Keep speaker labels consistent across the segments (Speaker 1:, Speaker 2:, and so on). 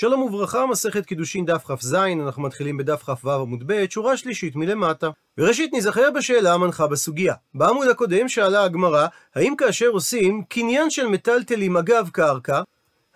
Speaker 1: שלום וברכה, מסכת קידושין דף כ"ז, אנחנו מתחילים בדף כ"ו עמוד ב', שורה שלישית מלמטה. וראשית נזכר בשאלה המנחה בסוגיה. בעמוד הקודם שאלה הגמרא, האם כאשר עושים קניין של מטלטלים אגב קרקע,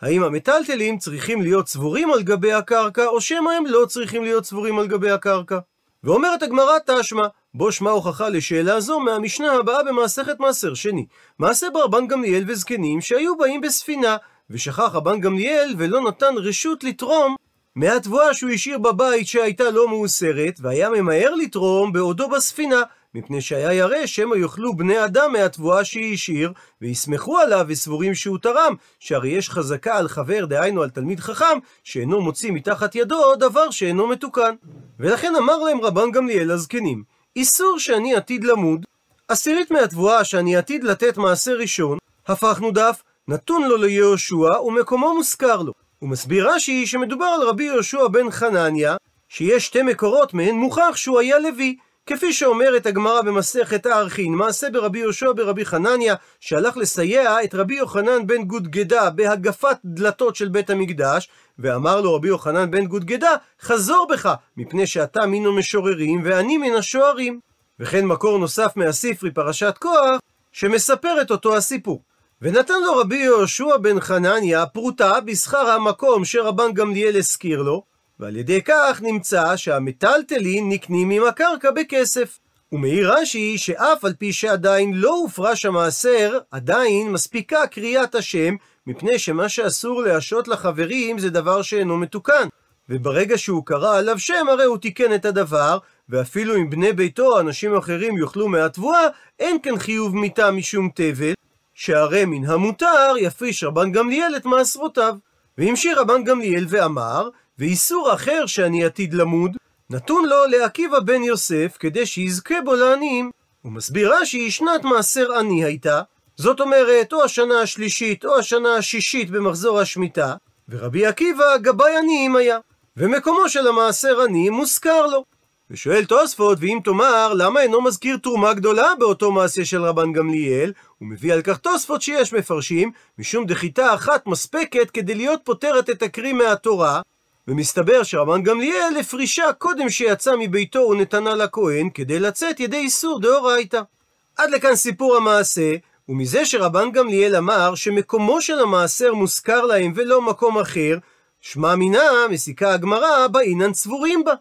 Speaker 1: האם המטלטלים צריכים להיות צבורים על גבי הקרקע, או שמא הם לא צריכים להיות צבורים על גבי הקרקע? ואומרת הגמרא תשמע, בו שמע הוכחה לשאלה זו מהמשנה הבאה במסכת מעשר שני. מעשה ברבן גמליאל וזקנים שהיו באים בספינה, ושכח רבן גמליאל ולא נתן רשות לתרום מהתבואה שהוא השאיר בבית שהייתה לא מאוסרת, והיה ממהר לתרום בעודו בספינה, מפני שהיה ירא שמא יאכלו בני אדם מהתבואה שהיא השאיר, ויסמכו עליו וסבורים שהוא תרם, שהרי יש חזקה על חבר, דהיינו על תלמיד חכם, שאינו מוציא מתחת ידו דבר שאינו מתוקן. ולכן אמר להם רבן גמליאל לזקנים, איסור שאני עתיד למוד, עשירית מהתבואה שאני עתיד לתת מעשה ראשון, הפכנו דף, נתון לו ליהושע ומקומו מוזכר לו. הוא מסביר רש"י שמדובר על רבי יהושע בן חנניה, שיש שתי מקורות מהן מוכח שהוא היה לוי. כפי שאומרת הגמרא במסכת הארכין, מעשה ברבי יהושע ברבי חנניה, שהלך לסייע את רבי יוחנן בן גודגדה בהגפת דלתות של בית המקדש, ואמר לו רבי יוחנן בן גודגדה, חזור בך, מפני שאתה מן המשוררים ואני מן השוערים. וכן מקור נוסף מהספרי פרשת כוח, שמספר את אותו הסיפור. ונתן לו רבי יהושע בן חנניה פרוטה בשכר המקום שרבן גמליאל הזכיר לו, ועל ידי כך נמצא שהמטלטלין נקנים עם הקרקע בכסף. ומעיר רש"י שאף על פי שעדיין לא הופרש המעשר, עדיין מספיקה קריאת השם, מפני שמה שאסור להשעות לחברים זה דבר שאינו מתוקן. וברגע שהוא קרא עליו שם, הרי הוא תיקן את הדבר, ואפילו אם בני ביתו, אנשים אחרים, יאכלו מהתבואה, אין כאן חיוב מיתה משום תבל, שהרי מן המותר יפריש רבן גמליאל את מעשרותיו. והמשיך רבן גמליאל ואמר, ואיסור אחר שאני עתיד למוד, נתון לו לעקיבא בן יוסף, כדי שיזכה בו לעניים. הוא מסביר רש"י, שנת מעשר עני הייתה, זאת אומרת, או השנה השלישית או השנה השישית במחזור השמיטה, ורבי עקיבא גבאי עניים היה, ומקומו של המעשר עני מוזכר לו. ושואל תוספות, ואם תאמר, למה אינו מזכיר תרומה גדולה באותו מעשה של רבן גמליאל? הוא מביא על כך תוספות שיש מפרשים, משום דחיתה אחת מספקת כדי להיות פותרת את הקרי מהתורה, ומסתבר שרבן גמליאל הפרישה קודם שיצא מביתו ונתנה לכהן, כדי לצאת ידי איסור דאורייתא. עד לכאן סיפור המעשה, ומזה שרבן גמליאל אמר שמקומו של המעשר מוזכר להם ולא מקום אחר, שמע מינה, מסיקה הגמרא, באינן צבורים בה.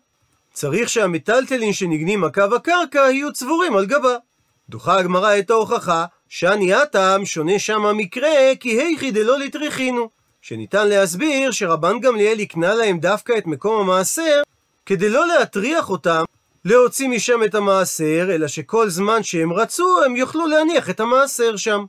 Speaker 1: צריך שהמטלטלין שנגנים מקו הקרקע יהיו צבורים על גבה. דוחה הגמרא את ההוכחה, שאני הטעם שונה שם המקרה, כי היכי דלא לטריחינו. שניתן להסביר שרבן גמליאל הקנה להם דווקא את מקום המעשר, כדי לא להטריח אותם להוציא משם את המעשר, אלא שכל זמן שהם רצו, הם יוכלו להניח את המעשר שם.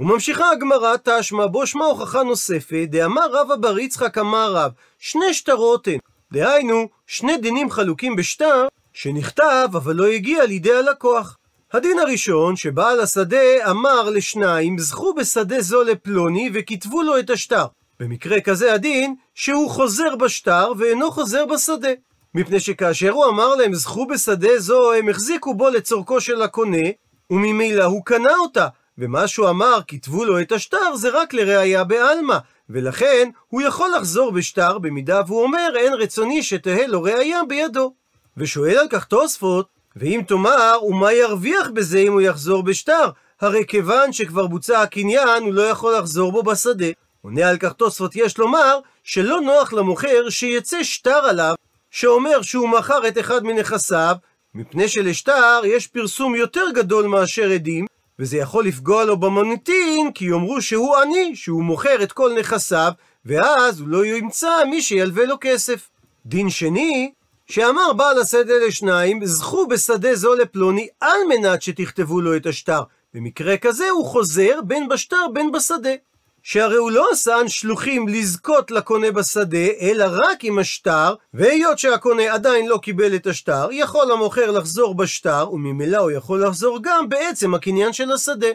Speaker 1: וממשיכה הגמרא תשמע בו שמע הוכחה נוספת, דאמר רבא בר יצחק אמר רב, שני שטרות הן, דהיינו, שני דינים חלוקים בשטר, שנכתב אבל לא הגיע לידי הלקוח. הדין הראשון, שבעל השדה אמר לשניים, זכו בשדה זו לפלוני וכתבו לו את השטר. במקרה כזה הדין, שהוא חוזר בשטר ואינו חוזר בשדה. מפני שכאשר הוא אמר להם זכו בשדה זו, הם החזיקו בו לצורכו של הקונה, וממילא הוא קנה אותה. ומה שהוא אמר, כתבו לו את השטר, זה רק לראיה בעלמא. ולכן, הוא יכול לחזור בשטר, במידה והוא אומר, אין רצוני שתהא לו ראיה בידו. ושואל על כך תוספות, ואם תאמר, ומה ירוויח בזה אם הוא יחזור בשטר? הרי כיוון שכבר בוצע הקניין, הוא לא יכול לחזור בו בשדה. עונה על כך תוספות יש לומר, שלא נוח למוכר שיצא שטר עליו, שאומר שהוא מכר את אחד מנכסיו, מפני שלשטר יש פרסום יותר גדול מאשר עדים, וזה יכול לפגוע לו במוניטין, כי יאמרו שהוא עני, שהוא מוכר את כל נכסיו, ואז הוא לא ימצא מי שילווה לו כסף. דין שני, שאמר בעל השדה לשניים, זכו בשדה זו לפלוני על מנת שתכתבו לו את השטר. במקרה כזה הוא חוזר בין בשטר בין בשדה. שהרי הוא לא עשן שלוחים לזכות לקונה בשדה, אלא רק עם השטר, והיות שהקונה עדיין לא קיבל את השטר, יכול המוכר לחזור בשטר, וממילא הוא יכול לחזור גם בעצם הקניין של השדה.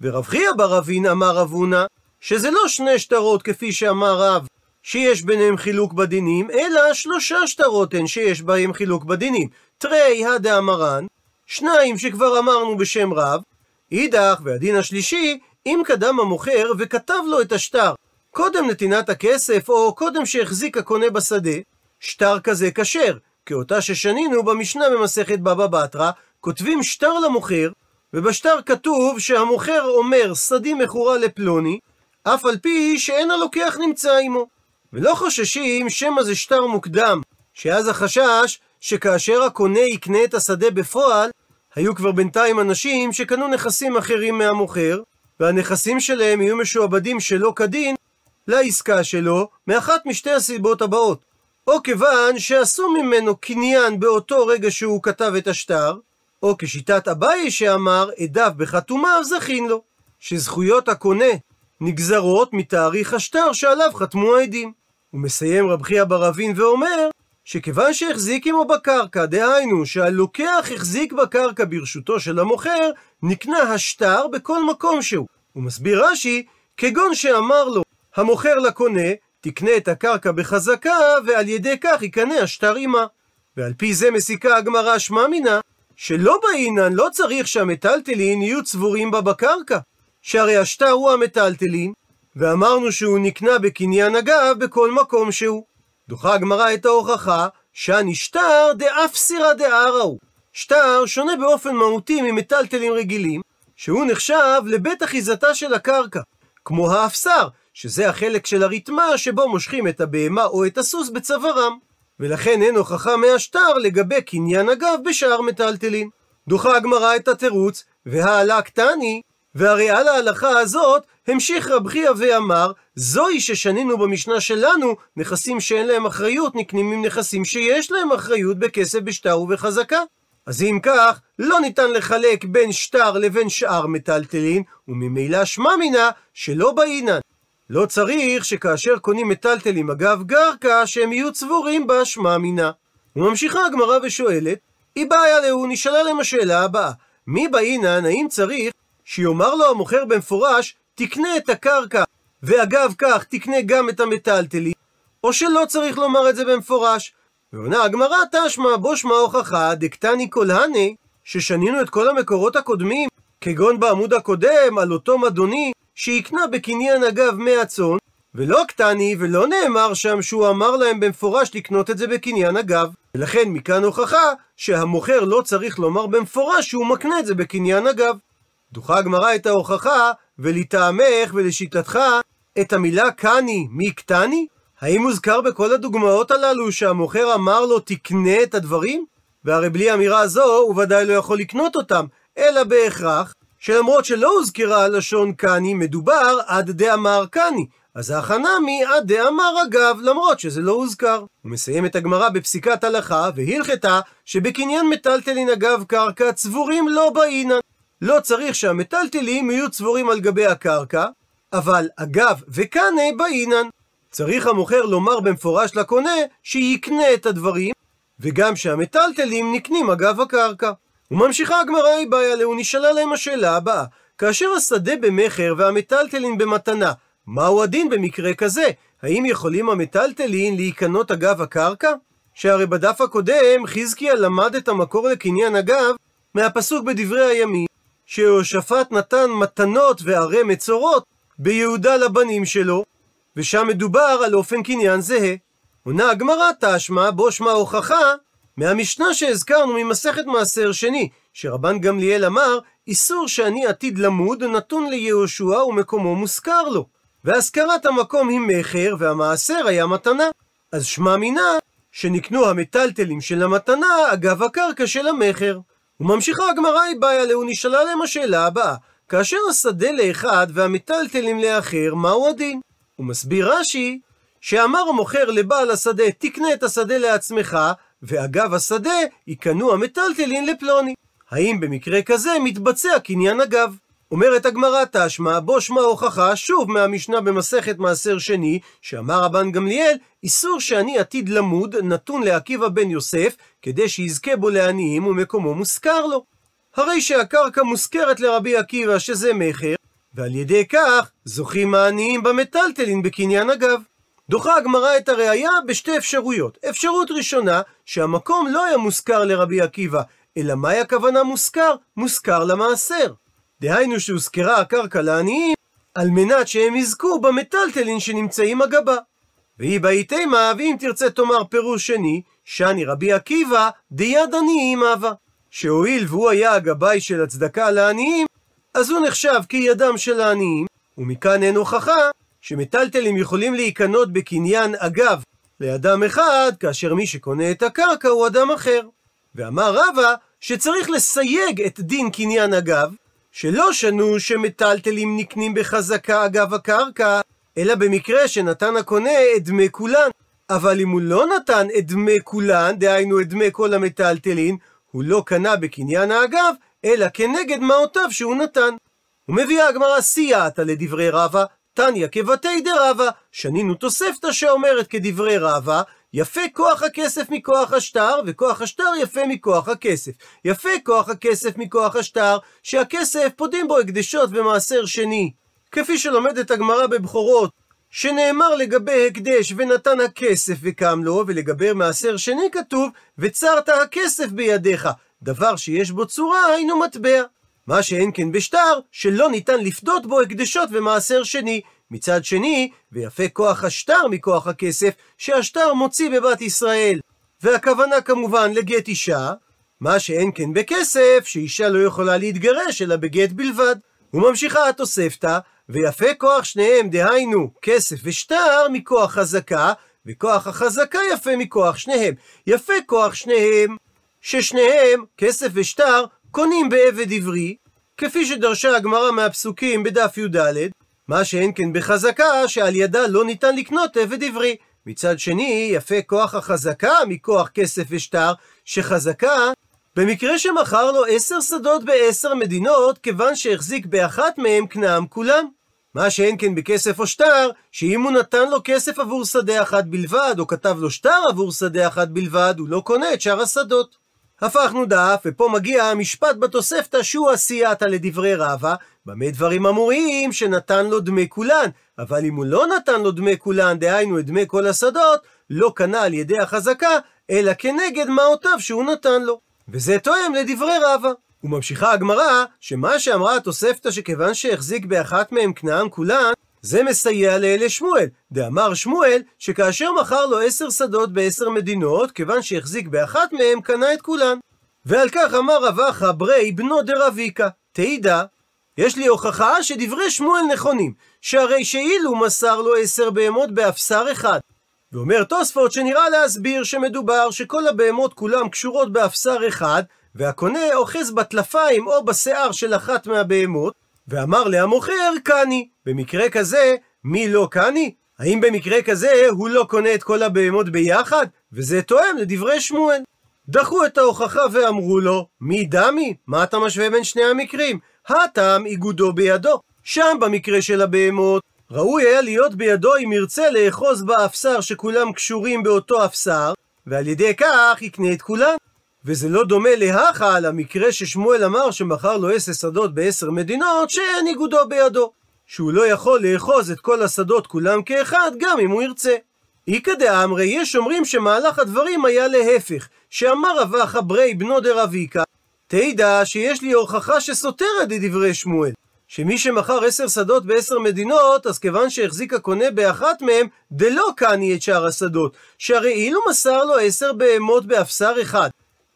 Speaker 1: ורב חייא בר אבין אמר רב הונא, שזה לא שני שטרות כפי שאמר רב, שיש ביניהם חילוק בדינים, אלא שלושה שטרות הן שיש בהם חילוק בדינים. תרי הדאמרן, שניים שכבר אמרנו בשם רב, אידך, והדין השלישי, אם קדם המוכר וכתב לו את השטר, קודם נתינת הכסף, או קודם שהחזיק הקונה בשדה, שטר כזה כשר, כאותה ששנינו במשנה במסכת בבא בתרא, כותבים שטר למוכר, ובשטר כתוב שהמוכר אומר שדי מכורה לפלוני, אף על פי שאין הלוקח נמצא עמו. ולא חוששים שמא זה שטר מוקדם, שאז החשש שכאשר הקונה יקנה את השדה בפועל, היו כבר בינתיים אנשים שקנו נכסים אחרים מהמוכר, והנכסים שלהם יהיו משועבדים שלא כדין לעסקה שלו, מאחת משתי הסיבות הבאות. או כיוון שעשו ממנו קניין באותו רגע שהוא כתב את השטר, או כשיטת אביי שאמר, עדיו בחתומיו זכין לו, שזכויות הקונה נגזרות מתאריך השטר שעליו חתמו העדים. הוא מסיים רב חייא בר אבין ואומר, שכיוון שהחזיק עמו בקרקע, דהיינו שהלוקח החזיק בקרקע ברשותו של המוכר, נקנה השטר בכל מקום שהוא. הוא מסביר רש"י, כגון שאמר לו המוכר לקונה, תקנה את הקרקע בחזקה, ועל ידי כך יקנה השטר עמה. ועל פי זה מסיקה הגמרא שמע מינה, שלא באינן לא צריך שהמטלטלין יהיו צבורים בה בקרקע, שהרי השטר הוא המטלטלין, ואמרנו שהוא נקנה בקניין הגב בכל מקום שהוא. דוחה הגמרא את ההוכחה שהנשטר דאף סירא דערא הוא. שטר שונה באופן מהותי ממטלטלים רגילים, שהוא נחשב לבית אחיזתה של הקרקע, כמו האפסר, שזה החלק של הרתמה שבו מושכים את הבהמה או את הסוס בצווארם, ולכן אין הוכחה מהשטר לגבי קניין הגב בשאר מטלטלין. דוחה הגמרא את התירוץ, והעלה קטני, והרי על ההלכה הזאת המשיך רב חייא ואמר, זוהי ששנינו במשנה שלנו, נכסים שאין להם אחריות נקנים עם נכסים שיש להם אחריות בכסף, בשטר ובחזקה. אז אם כך, לא ניתן לחלק בין שטר לבין שאר מטלטלין, וממילא שמע מינה שלא באינן. לא צריך שכאשר קונים מטלטלים אגב גרקע, שהם יהיו צבורים בה שמע מינה. וממשיכה הגמרא ושואלת, היא בעיה להוא, נשאלה להם השאלה הבאה, מי באינן, האם צריך שיאמר לו המוכר במפורש, תקנה את הקרקע, ואגב כך תקנה גם את המטלטלים, או שלא צריך לומר את זה במפורש. ועונה הגמרא תשמע בו שמע הוכחה דקטני כל הני, ששנינו את כל המקורות הקודמים, כגון בעמוד הקודם על אותו מדוני שהקנה בקניין אגב מי הצאן, ולא קטני ולא נאמר שם שהוא אמר להם במפורש לקנות את זה בקניין אגב. ולכן מכאן הוכחה שהמוכר לא צריך לומר במפורש שהוא מקנה את זה בקניין אגב. דוחה הגמרא את ההוכחה, ולטעמך ולשיטתך, את המילה קני מקטני? האם מוזכר בכל הדוגמאות הללו שהמוכר אמר לו תקנה את הדברים? והרי בלי אמירה זו הוא ודאי לא יכול לקנות אותם, אלא בהכרח שלמרות שלא הוזכרה הלשון קני, מדובר עד דאמר קני. אז ההכנה מעד דאמר אגב, למרות שזה לא הוזכר. הוא מסיים את הגמרא בפסיקת הלכה, והלכתה שבקניין מטלטלין אגב קרקע צבורים לא באינן. לא צריך שהמטלטלים יהיו צבורים על גבי הקרקע, אבל אגב וקנה באינן. צריך המוכר לומר במפורש לקונה שיקנה את הדברים, וגם שהמטלטלים נקנים אגב הקרקע. וממשיכה הגמרא היא בעיה לו, נשאלה להם השאלה הבאה, כאשר השדה במכר והמטלטלין במתנה, מהו הדין במקרה כזה? האם יכולים המטלטלין להיקנות אגב הקרקע? שהרי בדף הקודם חזקיה למד את המקור לקניין אגב מהפסוק בדברי הימים, שיהושפט נתן מתנות וערי מצורות ביהודה לבנים שלו, ושם מדובר על אופן קניין זהה. עונה הגמרא תשמע בו שמע הוכחה מהמשנה שהזכרנו ממסכת מעשר שני, שרבן גמליאל אמר, איסור שאני עתיד למוד נתון ליהושע ומקומו מושכר לו. והשכרת המקום היא מכר, והמעשר היה מתנה. אז שמע מינה, שנקנו המטלטלים של המתנה אגב הקרקע של המכר. וממשיכה הגמרא היא בעיה לו, נשאלה להם השאלה הבאה, כאשר השדה לאחד והמטלטלים לאחר, מהו הדין? הוא מסביר רש"י, שאמר המוכר לבעל השדה, תקנה את השדה לעצמך, ואגב השדה יקנו המטלטלין לפלוני. האם במקרה כזה מתבצע קניין אגב? אומרת הגמרא תשמע, בו שמע הוכחה שוב מהמשנה במסכת מעשר שני, שאמר רבן גמליאל, איסור שאני עתיד למוד נתון לעקיבא בן יוסף, כדי שיזכה בו לעניים ומקומו מושכר לו. הרי שהקרקע מושכרת לרבי עקיבא שזה מכר, ועל ידי כך זוכים העניים במטלטלין בקניין אגב. דוחה הגמרא את הראייה בשתי אפשרויות. אפשרות ראשונה, שהמקום לא היה מושכר לרבי עקיבא, אלא מהי הכוונה מושכר? מושכר למעשר. דהיינו שהושכרה הקרקע לעניים, על מנת שהם יזכו במטלטלין שנמצאים אגבה. והיא באי תימה, ואם תרצה תאמר פירוש שני, שאני רבי עקיבא דיד עניים אבה. שהואיל והוא היה הגבאי של הצדקה לעניים, אז הוא נחשב כידם של העניים, ומכאן אין הוכחה שמטלטלים יכולים להיקנות בקניין אגב לאדם אחד, כאשר מי שקונה את הקרקע הוא אדם אחר. ואמר רבא שצריך לסייג את דין קניין אגב, שלא שנו שמטלטלים נקנים בחזקה אגב הקרקע, אלא במקרה שנתן הקונה את דמי כולן. אבל אם הוא לא נתן את דמי כולן, דהיינו את דמי כל המטלטלין, הוא לא קנה בקניין האגב, אלא כנגד מעותיו שהוא נתן. ומביאה הגמרא סייעתא לדברי רבא, תניא כבתי דרבא, שנינו תוספתא שאומרת כדברי רבא, יפה כוח הכסף מכוח השטר, וכוח השטר יפה מכוח הכסף. יפה כוח הכסף מכוח השטר, שהכסף פודים בו הקדשות ומעשר שני. כפי שלומדת הגמרא בבכורות, שנאמר לגבי הקדש ונתן הכסף וקם לו, ולגבי מעשר שני כתוב, וצרת הכסף בידיך, דבר שיש בו צורה היינו מטבע. מה שאין כן בשטר, שלא ניתן לפדות בו הקדשות ומעשר שני. מצד שני, ויפה כוח השטר מכוח הכסף, שהשטר מוציא בבת ישראל. והכוונה כמובן לגט אישה, מה שאין כן בכסף, שאישה לא יכולה להתגרש אלא בגט בלבד. וממשיכה התוספתא, ויפה כוח שניהם, דהיינו כסף ושטר, מכוח חזקה, וכוח החזקה יפה מכוח שניהם. יפה כוח שניהם, ששניהם, כסף ושטר, קונים בעבד עברי, כפי שדרשה הגמרא מהפסוקים בדף י"ד, מה שאין כן בחזקה, שעל ידה לא ניתן לקנות עבד עברי. מצד שני, יפה כוח החזקה מכוח כסף ושטר, שחזקה, במקרה שמכר לו עשר שדות בעשר מדינות, כיוון שהחזיק באחת מהם כנעם כולם. מה שאין כן בכסף או שטר, שאם הוא נתן לו כסף עבור שדה אחת בלבד, או כתב לו שטר עבור שדה אחת בלבד, הוא לא קונה את שאר השדות. הפכנו דף, ופה מגיע המשפט בתוספתא שהוא הסייעתא לדברי רבא, במה דברים אמורים שנתן לו דמי כולן, אבל אם הוא לא נתן לו דמי כולן, דהיינו את דמי כל השדות, לא קנה על ידי החזקה, אלא כנגד מעותיו שהוא נתן לו. וזה תואם לדברי רבא. וממשיכה הגמרא, שמה שאמרה התוספתא שכיוון שהחזיק באחת מהם כנען כולן, זה מסייע לאלה שמואל. דאמר שמואל, שכאשר מכר לו עשר שדות בעשר מדינות, כיוון שהחזיק באחת מהם, קנה את כולן. ועל כך אמר רב אחא ברי בנו דרביקה, תהידע, יש לי הוכחה שדברי שמואל נכונים, שהרי שאילו מסר לו עשר בהמות באפסר אחד. ואומר תוספות שנראה להסביר שמדובר שכל הבהמות כולם קשורות באפסר אחד, והקונה אוחז בטלפיים או בשיער של אחת מהבהמות, ואמר להמוכר קני. במקרה כזה, מי לא קני? האם במקרה כזה הוא לא קונה את כל הבהמות ביחד? וזה תואם לדברי שמואל. דחו את ההוכחה ואמרו לו, מי דמי? מה אתה משווה בין שני המקרים? הטעם איגודו בידו. שם במקרה של הבהמות, ראוי היה להיות בידו אם ירצה לאחוז באפסר שכולם קשורים באותו אפסר, ועל ידי כך יקנה את כולם. וזה לא דומה להכה למקרה ששמואל אמר שמכר לו עשר שדות בעשר מדינות, שאין איגודו בידו. שהוא לא יכול לאחוז את כל השדות כולם כאחד, גם אם הוא ירצה. איכא דאמרי, יש אומרים שמהלך הדברים היה להפך, שאמר רבחה ברי בנו דרביקה, תדע שיש לי הוכחה שסותרת לדברי שמואל. שמי שמכר עשר שדות בעשר מדינות, אז כיוון שהחזיק הקונה באחת מהם, דלא קני את שאר השדות, שהרי אילו מסר לו עשר בהמות באפסר אחד,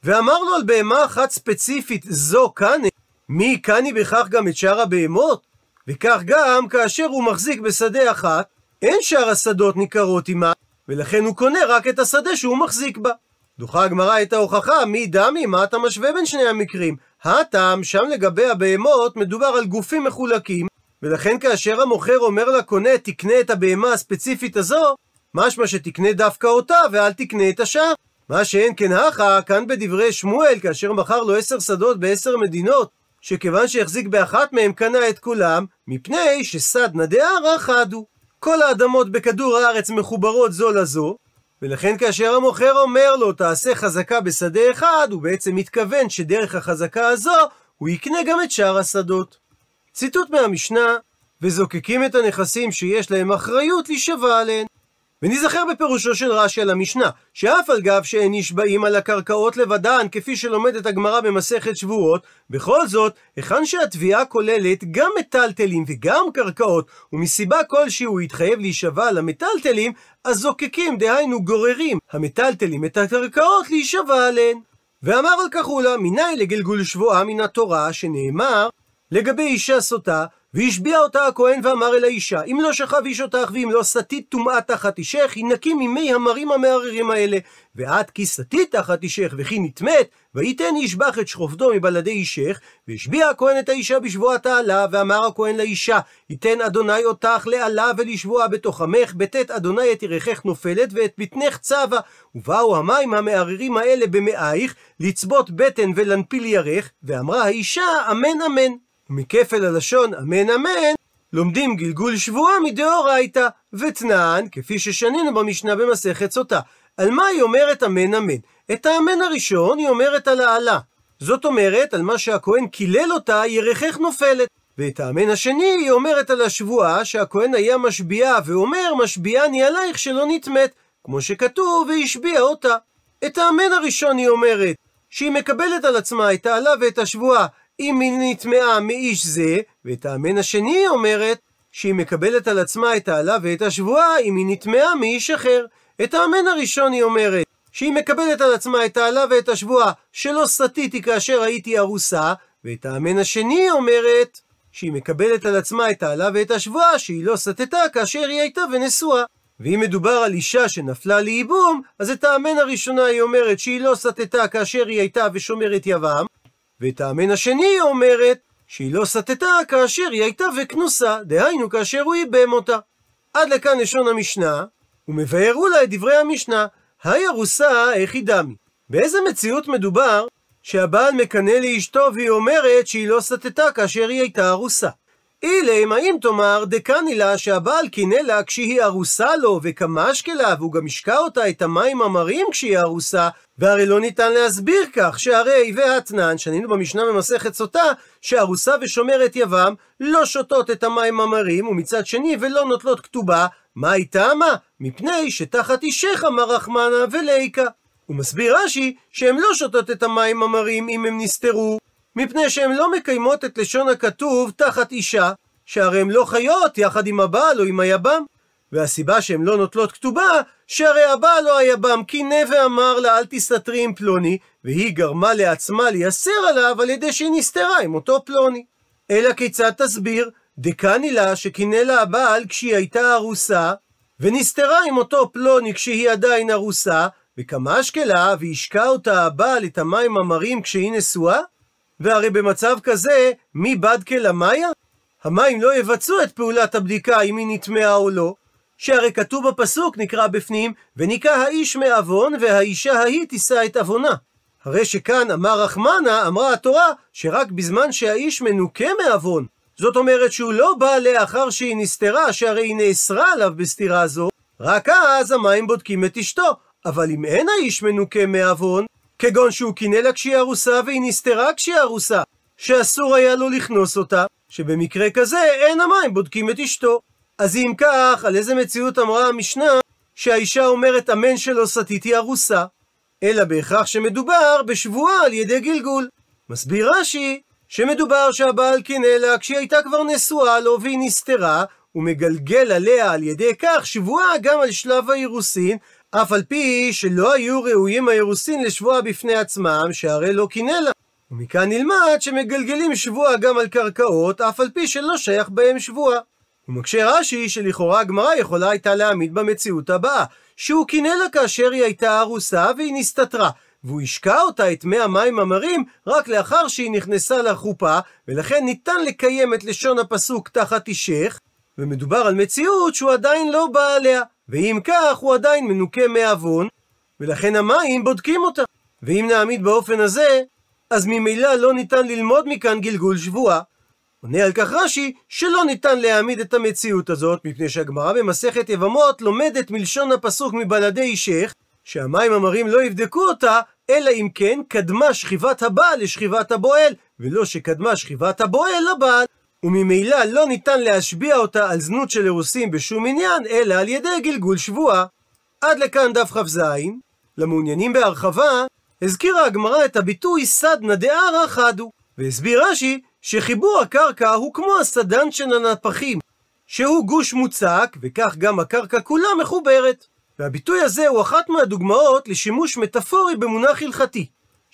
Speaker 1: ואמר לו על בהמה אחת ספציפית, זו קני, מי קני בכך גם את שאר הבהמות? וכך גם כאשר הוא מחזיק בשדה אחת, אין שאר השדות ניכרות עמה, ולכן הוא קונה רק את השדה שהוא מחזיק בה. דוחה הגמרא את ההוכחה, מי דמי, מה אתה משווה בין שני המקרים? הטעם, שם לגבי הבהמות, מדובר על גופים מחולקים, ולכן כאשר המוכר אומר לקונה, תקנה את הבהמה הספציפית הזו, משמע שתקנה דווקא אותה, ואל תקנה את השאר. מה שאין כן הכה, כאן בדברי שמואל, כאשר מכר לו עשר שדות בעשר מדינות, שכיוון שהחזיק באחת מהם קנה את כולם, מפני שסדנא דערא חדו. כל האדמות בכדור הארץ מחוברות זו לזו, ולכן כאשר המוכר אומר לו תעשה חזקה בשדה אחד, הוא בעצם מתכוון שדרך החזקה הזו הוא יקנה גם את שאר השדות. ציטוט מהמשנה, וזוקקים את הנכסים שיש להם אחריות להישבע עליהן. ונזכר בפירושו של רש"י על המשנה, שאף על גב שאין נשבעים על הקרקעות לבדן, כפי שלומדת הגמרא במסכת שבועות, בכל זאת, היכן שהתביעה כוללת גם מטלטלים וגם קרקעות, ומסיבה כלשהי הוא יתחייב להישבע על המטלטלים, אז זוקקים, דהיינו גוררים, המטלטלים את הקרקעות להישבע עליהן. ואמר על כך אולה, מניין לגלגול שבועה מן התורה, שנאמר, לגבי אישה סוטה, והשביע אותה הכהן ואמר אל האישה, אם לא שכב איש אותך ואם לא סטית טומאה תחת אישך, ינקי ממי המרים המערערים האלה. ואת כי סטית תחת אישך וכי נטמאת, ויתן ישבח את שכובדו מבלעדי אישך, והשביע הכהן את האישה בשבועת העלה, ואמר הכהן לאישה, ייתן אדוני אותך לעלה ולשבוע בתוך עמך, בתת אדוני את ירכך נופלת ואת בטנך צבה. ובאו המים המערערים האלה במאייך, לצבות בטן ולנפיל ירך, ואמרה האישה, אמן אמן. ומכפל הלשון אמן אמן, לומדים גלגול שבועה מדאורייתא, ותנען, כפי ששנינו במשנה במסכת סוטה. על מה היא אומרת אמן אמן? את האמן הראשון היא אומרת על העלה. זאת אומרת, על מה שהכהן קילל אותה, ירכך נופלת. ואת האמן השני היא אומרת על השבועה שהכהן היה משביעה, ואומר משביעני עלייך שלא נטמאת, כמו שכתוב, והשביע אותה. את האמן הראשון היא אומרת, שהיא מקבלת על עצמה את העלה ואת השבועה, אם היא נטמעה מאיש זה, ואת האמן השני אומרת שהיא מקבלת על עצמה את העלה ואת השבועה אם היא נטמעה מאיש אחר. את האמן הראשון היא אומרת שהיא מקבלת על עצמה את העלה ואת השבועה שלא סטיתי כאשר הייתי ארוסה, ואת האמן השני היא אומרת שהיא מקבלת על עצמה את העלה ואת השבועה שהיא לא סטתה כאשר היא הייתה ונשואה. ואם מדובר על אישה שנפלה לייבום, אז את האמן הראשונה היא אומרת שהיא לא סטתה כאשר היא הייתה ושומרת יבם, ואת האמן השני היא אומרת שהיא לא סטתה כאשר היא הייתה וכנוסה, דהיינו כאשר הוא ייבם אותה. עד לכאן לשון המשנה, ומבארו לה את דברי המשנה, היי ארוסה היא דמי. באיזה מציאות מדובר שהבעל מקנא לאשתו והיא אומרת שהיא לא סטתה כאשר היא הייתה ארוסה? אילם, האם תאמר דקני לה שהבעל קינא לה כשהיא ארוסה לו וקמשקה לה והוא גם השקע אותה את המים המרים כשהיא ארוסה והרי לא ניתן להסביר כך שהרי והתנן שנינו במשנה במסכת סוטה שארוסה ושומרת יבם לא שותות את המים המרים ומצד שני ולא נוטלות כתובה מה היא טעמה? מפני שתחת אישך אמר רחמנה וליקה הוא מסביר רש"י שהן לא שותות את המים המרים אם הם נסתרו מפני שהן לא מקיימות את לשון הכתוב תחת אישה, שהרי הן לא חיות יחד עם הבעל או עם היבם. והסיבה שהן לא נוטלות כתובה, שהרי הבעל או היבם קינא ואמר לה אל תסתתרי עם פלוני, והיא גרמה לעצמה לייסר עליו על ידי שהיא נסתרה עם אותו פלוני. אלא כיצד תסביר? דקני לה שקינא לה הבעל כשהיא הייתה ארוסה, ונסתרה עם אותו פלוני כשהיא עדיין ארוסה, וכמה אשקלה והשקע אותה הבעל את המים המרים כשהיא נשואה? והרי במצב כזה, מי בדקה למאיה? המים לא יבצעו את פעולת הבדיקה אם היא נטמעה או לא, שהרי כתוב בפסוק, נקרא בפנים, וניקה האיש מעוון, והאישה ההיא תישא את עוונה. הרי שכאן אמר רחמנה, אמרה התורה, שרק בזמן שהאיש מנוקה מעוון, זאת אומרת שהוא לא בא לאחר שהיא נסתרה, שהרי היא נאסרה עליו בסתירה זו, רק אז המים בודקים את אשתו. אבל אם אין האיש מנוקה מעוון, כגון שהוא קינא לה כשהיא ארוסה והיא נסתרה כשהיא ארוסה, שאסור היה לו לכנוס אותה, שבמקרה כזה אין המים בודקים את אשתו. אז אם כך, על איזה מציאות אמרה המשנה שהאישה אומרת אמן שלא סטיתי ארוסה? אלא בהכרח שמדובר בשבועה על ידי גלגול. מסביר רש"י שמדובר שהבעל קינא לה כשהיא הייתה כבר נשואה לו והיא נסתרה, ומגלגל עליה על ידי כך שבועה גם על שלב האירוסין, אף על פי שלא היו ראויים האירוסין לשבועה בפני עצמם, שהרי לא קינא לה. ומכאן נלמד שמגלגלים שבועה גם על קרקעות, אף על פי שלא שייך בהם שבועה. ומקשה רש"י שלכאורה הגמרא יכולה הייתה להעמיד במציאות הבאה, שהוא קינא לה כאשר היא הייתה ארוסה והיא נסתתרה, והוא השקע אותה את מי המים המרים רק לאחר שהיא נכנסה לחופה, ולכן ניתן לקיים את לשון הפסוק תחת אישך, ומדובר על מציאות שהוא עדיין לא בא עליה, ואם כך הוא עדיין מנוקה מעוון, ולכן המים בודקים אותה. ואם נעמיד באופן הזה, אז ממילא לא ניתן ללמוד מכאן גלגול שבועה. עונה על כך רש"י שלא ניתן להעמיד את המציאות הזאת, מפני שהגמרא במסכת יבמות לומדת מלשון הפסוק מבלעדי אישך, שהמים המרים לא יבדקו אותה, אלא אם כן קדמה שכיבת הבעל לשכיבת הבועל, ולא שקדמה שכיבת הבועל לבעל. וממילא לא ניתן להשביע אותה על זנות של אירוסין בשום עניין, אלא על ידי גלגול שבועה. עד לכאן דף כ"ז. למעוניינים בהרחבה, הזכירה הגמרא את הביטוי סדנא דערא חדו, והסביר רש"י שחיבור הקרקע הוא כמו הסדן של הנפחים, שהוא גוש מוצק, וכך גם הקרקע כולה מחוברת. והביטוי הזה הוא אחת מהדוגמאות לשימוש מטאפורי במונח הלכתי.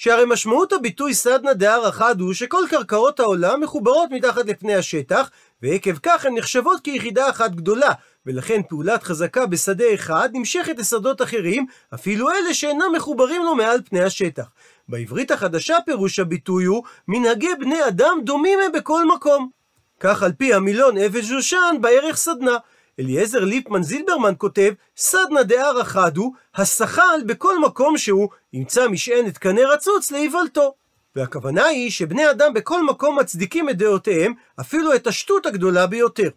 Speaker 1: שהרי משמעות הביטוי סדנא דהר אחד הוא שכל קרקעות העולם מחוברות מתחת לפני השטח, ועקב כך הן נחשבות כיחידה אחת גדולה, ולכן פעולת חזקה בשדה אחד נמשכת לשדות אחרים, אפילו אלה שאינם מחוברים לו מעל פני השטח. בעברית החדשה פירוש הביטוי הוא מנהגי בני אדם דומים הם בכל מקום. כך על פי המילון אבן שושן בערך סדנה. אליעזר ליפמן זילברמן כותב, סדנא דערא חדו, השחל בכל מקום שהוא ימצא משענת קנה רצוץ לאיוולתו. והכוונה היא שבני אדם בכל מקום מצדיקים את דעותיהם, אפילו את השטות הגדולה ביותר.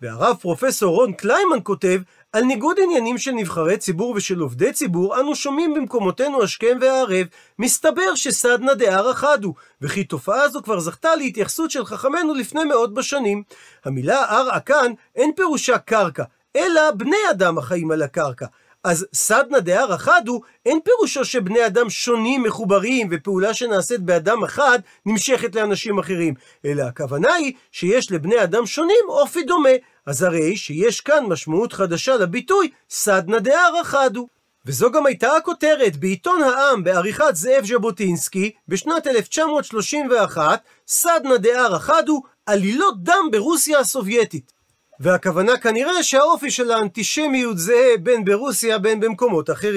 Speaker 1: והרב פרופסור רון קליימן כותב, על ניגוד עניינים של נבחרי ציבור ושל עובדי ציבור, אנו שומעים במקומותינו השכם והערב, מסתבר שסדנא דערא חדו, וכי תופעה זו כבר זכתה להתייחסות של חכמינו לפני מאות בשנים. המילה ערא כאן, אין פירושה קרקע, אלא בני אדם החיים על הקרקע. אז סדנא דערא חדו, אין פירושו שבני אדם שונים, מחוברים, ופעולה שנעשית באדם אחד נמשכת לאנשים אחרים, אלא הכוונה היא שיש לבני אדם שונים אופי דומה, אז הרי שיש כאן משמעות חדשה לביטוי סדנא דערא חדו. וזו גם הייתה הכותרת בעיתון העם בעריכת זאב ז'בוטינסקי בשנת 1931, סדנא דערא חדו, עלילות דם ברוסיה הסובייטית. והכוונה כנראה שהאופי של האנטישמיות זהה בין ברוסיה בין במקומות אחרים.